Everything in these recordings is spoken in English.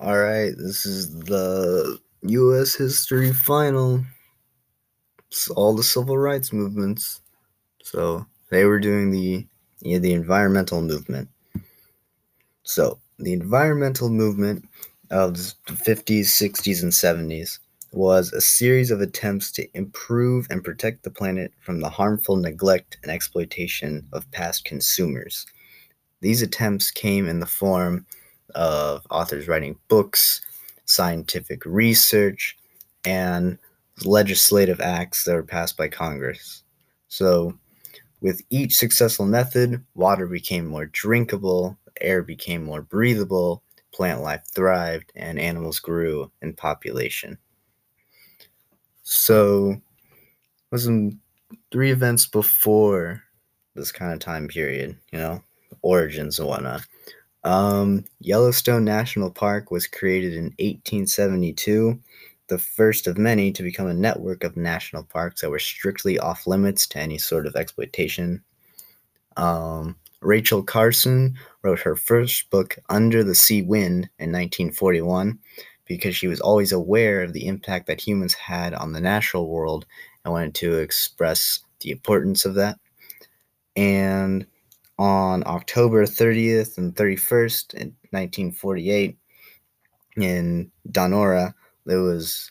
All right, this is the U.S. history final. It's all the civil rights movements. So they were doing the the environmental movement. So the environmental movement of the 50s, 60s, and 70s was a series of attempts to improve and protect the planet from the harmful neglect and exploitation of past consumers. These attempts came in the form of authors writing books, scientific research, and legislative acts that were passed by Congress. So, with each successful method, water became more drinkable, air became more breathable, plant life thrived, and animals grew in population. So, was some three events before this kind of time period, you know, origins and whatnot. Um, Yellowstone National Park was created in 1872, the first of many to become a network of national parks that were strictly off limits to any sort of exploitation. Um, Rachel Carson wrote her first book, Under the Sea Wind, in 1941 because she was always aware of the impact that humans had on the natural world and wanted to express the importance of that. And on October 30th and 31st in 1948 in Donora, there was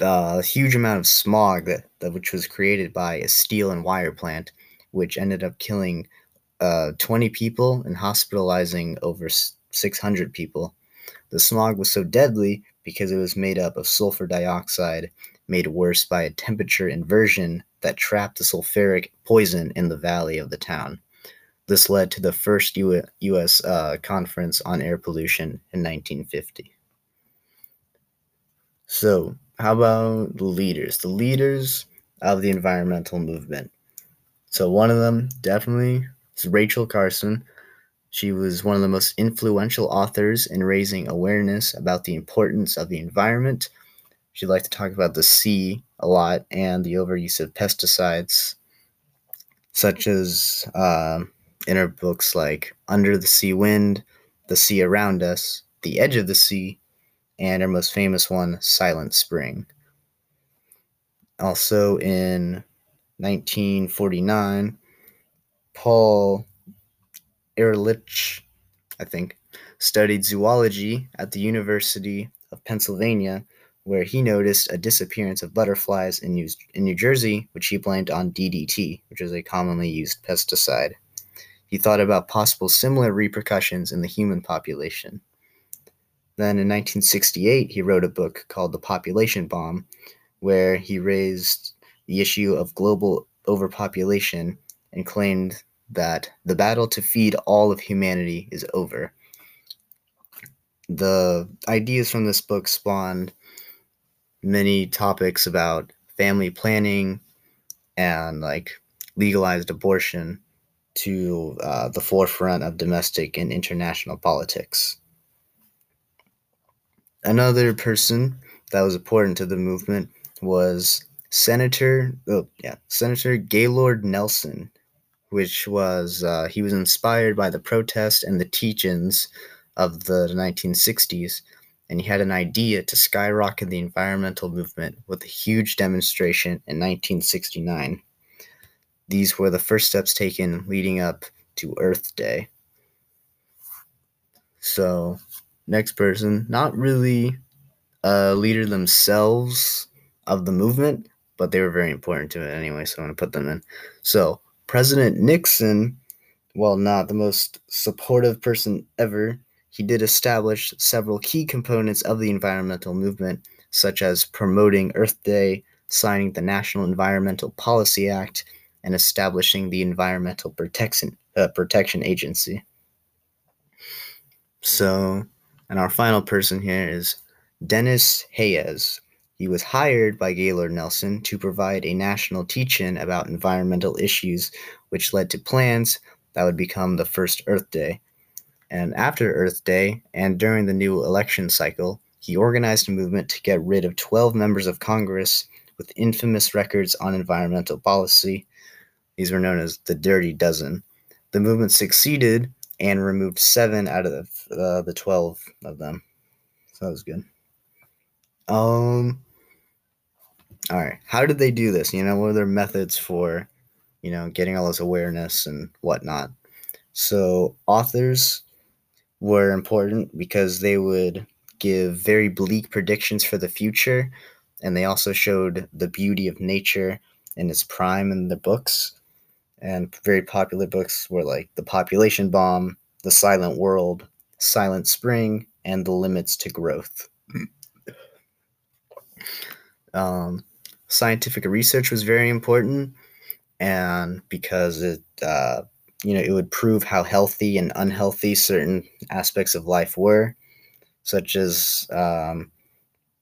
a, huge amount of smog that, that, which was created by a steel and wire plant, which ended up killing uh, 20 people and hospitalizing over 600 people. The smog was so deadly because it was made up of sulfur dioxide, made worse by a temperature inversion that trapped the sulfuric poison in the valley of the town. This led to the first U- U.S. Uh, conference on air pollution in 1950. So, how about the leaders? The leaders of the environmental movement. So, one of them definitely is Rachel Carson, she was one of the most influential authors in raising awareness about the importance of the environment. She liked to talk about the sea a lot and the overuse of pesticides, such as uh, in her books like Under the Sea Wind, The Sea Around Us, The Edge of the Sea, and her most famous one, Silent Spring. Also in 1949, Paul Ehrlich, I think, studied zoology at the University of Pennsylvania, where he noticed a disappearance of butterflies in New, in New Jersey, which he blamed on DDT, which is a commonly used pesticide. He thought about possible similar repercussions in the human population. Then in 1968, he wrote a book called The Population Bomb, where he raised the issue of global overpopulation and claimed that the battle to feed all of humanity is over. The ideas from this book spawned many topics about family planning and like legalized abortion to uh, the forefront of domestic and international politics. Another person that was important to the movement was Senator, oh yeah, Senator Gaylord Nelson, which was uh, he was inspired by the protest and the teach-ins of the 1960s, and he had an idea to skyrocket the environmental movement with a huge demonstration in 1969. These were the first steps taken leading up to Earth Day. So, next person, not really a leader themselves of the movement, but they were very important to it anyway, so I'm going to put them in. So, President Nixon, while not the most supportive person ever, he did establish several key components of the environmental movement, such as promoting Earth Day, signing the National Environmental Policy Act, and establishing the Environmental Protection, uh, Protection Agency. So, and our final person here is Denis Hayes. He was hired by Gaylord Nelson to provide a national teach in about environmental issues, which led to plans that would become the first Earth Day. And after Earth Day, and during the new election cycle, he organized a movement to get rid of 12 members of Congress with infamous records on environmental policy. These were known as the Dirty Dozen. The movement succeeded, and removed seven out of the, uh, the 12 of them. So that was good. Um, all right. How did they do this? You know, what are their methods for, you know, getting all this awareness and whatnot? So authors were important because they would give very bleak predictions for the future, and they also showed the beauty of nature in its prime in the books. And very popular books were like The Population Bomb, The Silent World, Silent Spring, and The Limits to Growth. Um, scientific research was very important, and because it, uh, you know, it would prove how healthy and unhealthy certain aspects of life were, such as um,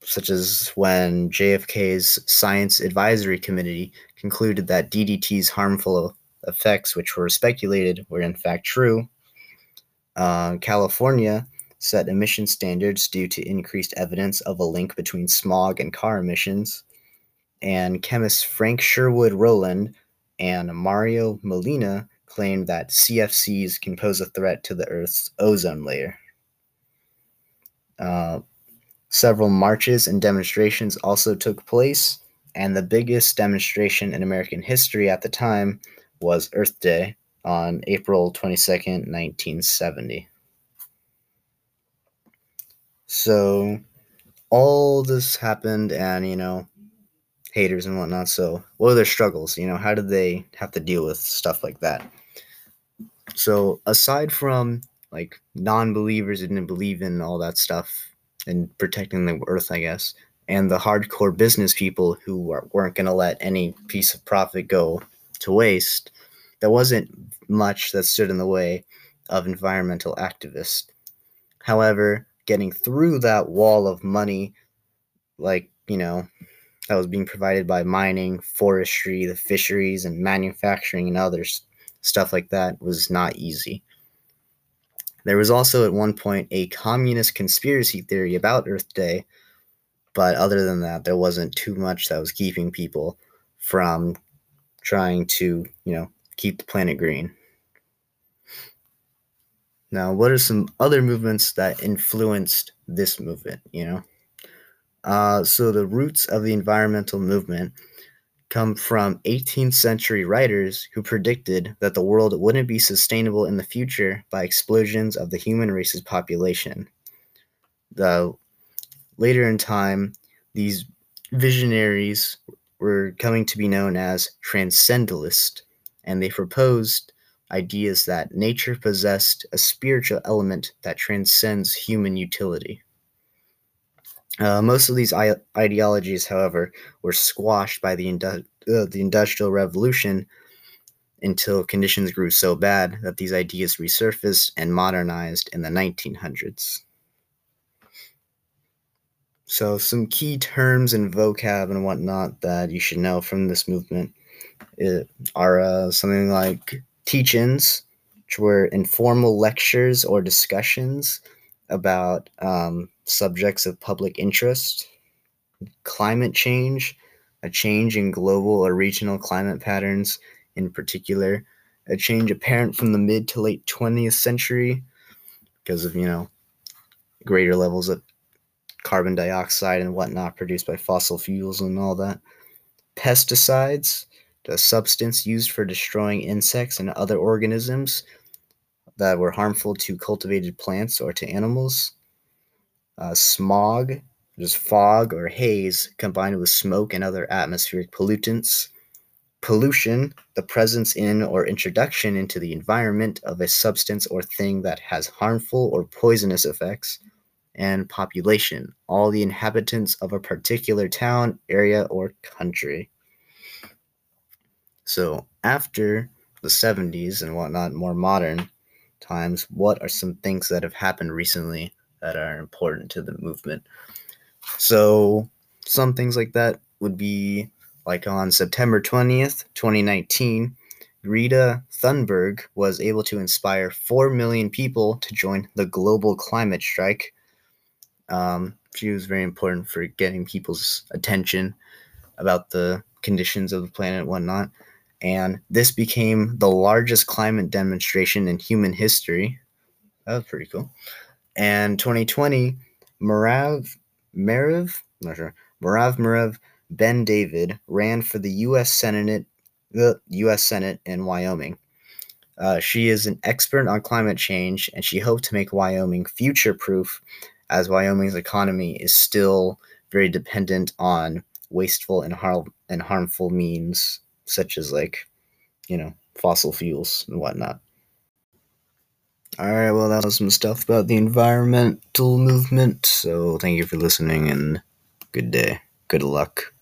such as when JFK's Science Advisory Committee concluded that DDT's harmful effects, which were speculated, were in fact true. Uh, California set emission standards due to increased evidence of a link between smog and car emissions. And chemists Frank Sherwood Rowland and Mario Molina claimed that CFCs can pose a threat to the Earth's ozone layer. Uh, several marches and demonstrations also took place, and the biggest demonstration in American history at the time was Earth Day on April 22nd, 1970. So, all this happened, and you know, haters and whatnot. So, what are their struggles? You know, how did they have to deal with stuff like that? So, aside from like non believers didn't believe in all that stuff and protecting the earth, I guess, and the hardcore business people who weren't going to let any piece of profit go to waste, there wasn't much that stood in the way of environmental activists. However, getting through that wall of money, like, you know, that was being provided by mining, forestry, the fisheries, and manufacturing and others, stuff like that, was not easy. There was also at one point a communist conspiracy theory about Earth Day, but other than that, there wasn't too much that was keeping people from trying to, you know, keep the planet green. Now, what are some other movements that influenced this movement, you know? Uh, so, the roots of the environmental movement come from 18th century writers who predicted that the world wouldn't be sustainable in the future by explosions of the human race's population. The later in time, these visionaries were coming to be known as transcendentalists, and they proposed ideas that nature possessed a spiritual element that transcends human utility. Uh, most of these I- ideologies, however, were squashed by the, indu- uh, the Industrial Revolution until conditions grew so bad that these ideas resurfaced and modernized in the 1900s. So, some key terms and vocab and whatnot that you should know from this movement uh, are uh, something like teach-ins, which were informal lectures or discussions about um, subjects of public interest, climate change, a change in global or regional climate patterns in particular, a change apparent from the mid to late 20th century because of, you know, greater levels of carbon dioxide and whatnot produced by fossil fuels and all that. Pesticides, a substance used for destroying insects and other organisms that were harmful to cultivated plants or to animals. Uh, smog, just fog or haze combined with smoke and other atmospheric pollutants. Pollution, the presence in or introduction into the environment of a substance or thing that has harmful or poisonous effects. And population, all the inhabitants of a particular town, area, or country. So after the 70s and whatnot, more modern times, what are some things that have happened recently that are important to the movement? So some things like that would be like on September 20th, 2019, Greta Thunberg was able to inspire 4 million people to join the global climate strike. Um, she was very important for getting people's attention about the conditions of the planet and whatnot and this became the largest climate demonstration in human history. That was pretty cool. And 2020, Marav Marav, not sure. Marav Marav Ben David ran for the U.S. Senate, the U.S. Senate in Wyoming. Uh, she is an expert on climate change, and she hoped to make Wyoming future-proof, as Wyoming's economy is still very dependent on wasteful and, har- and harmful means, such as like, you know, fossil fuels and whatnot. All right, well, that was some stuff about the environmental movement. So, thank you for listening and good day. Good luck.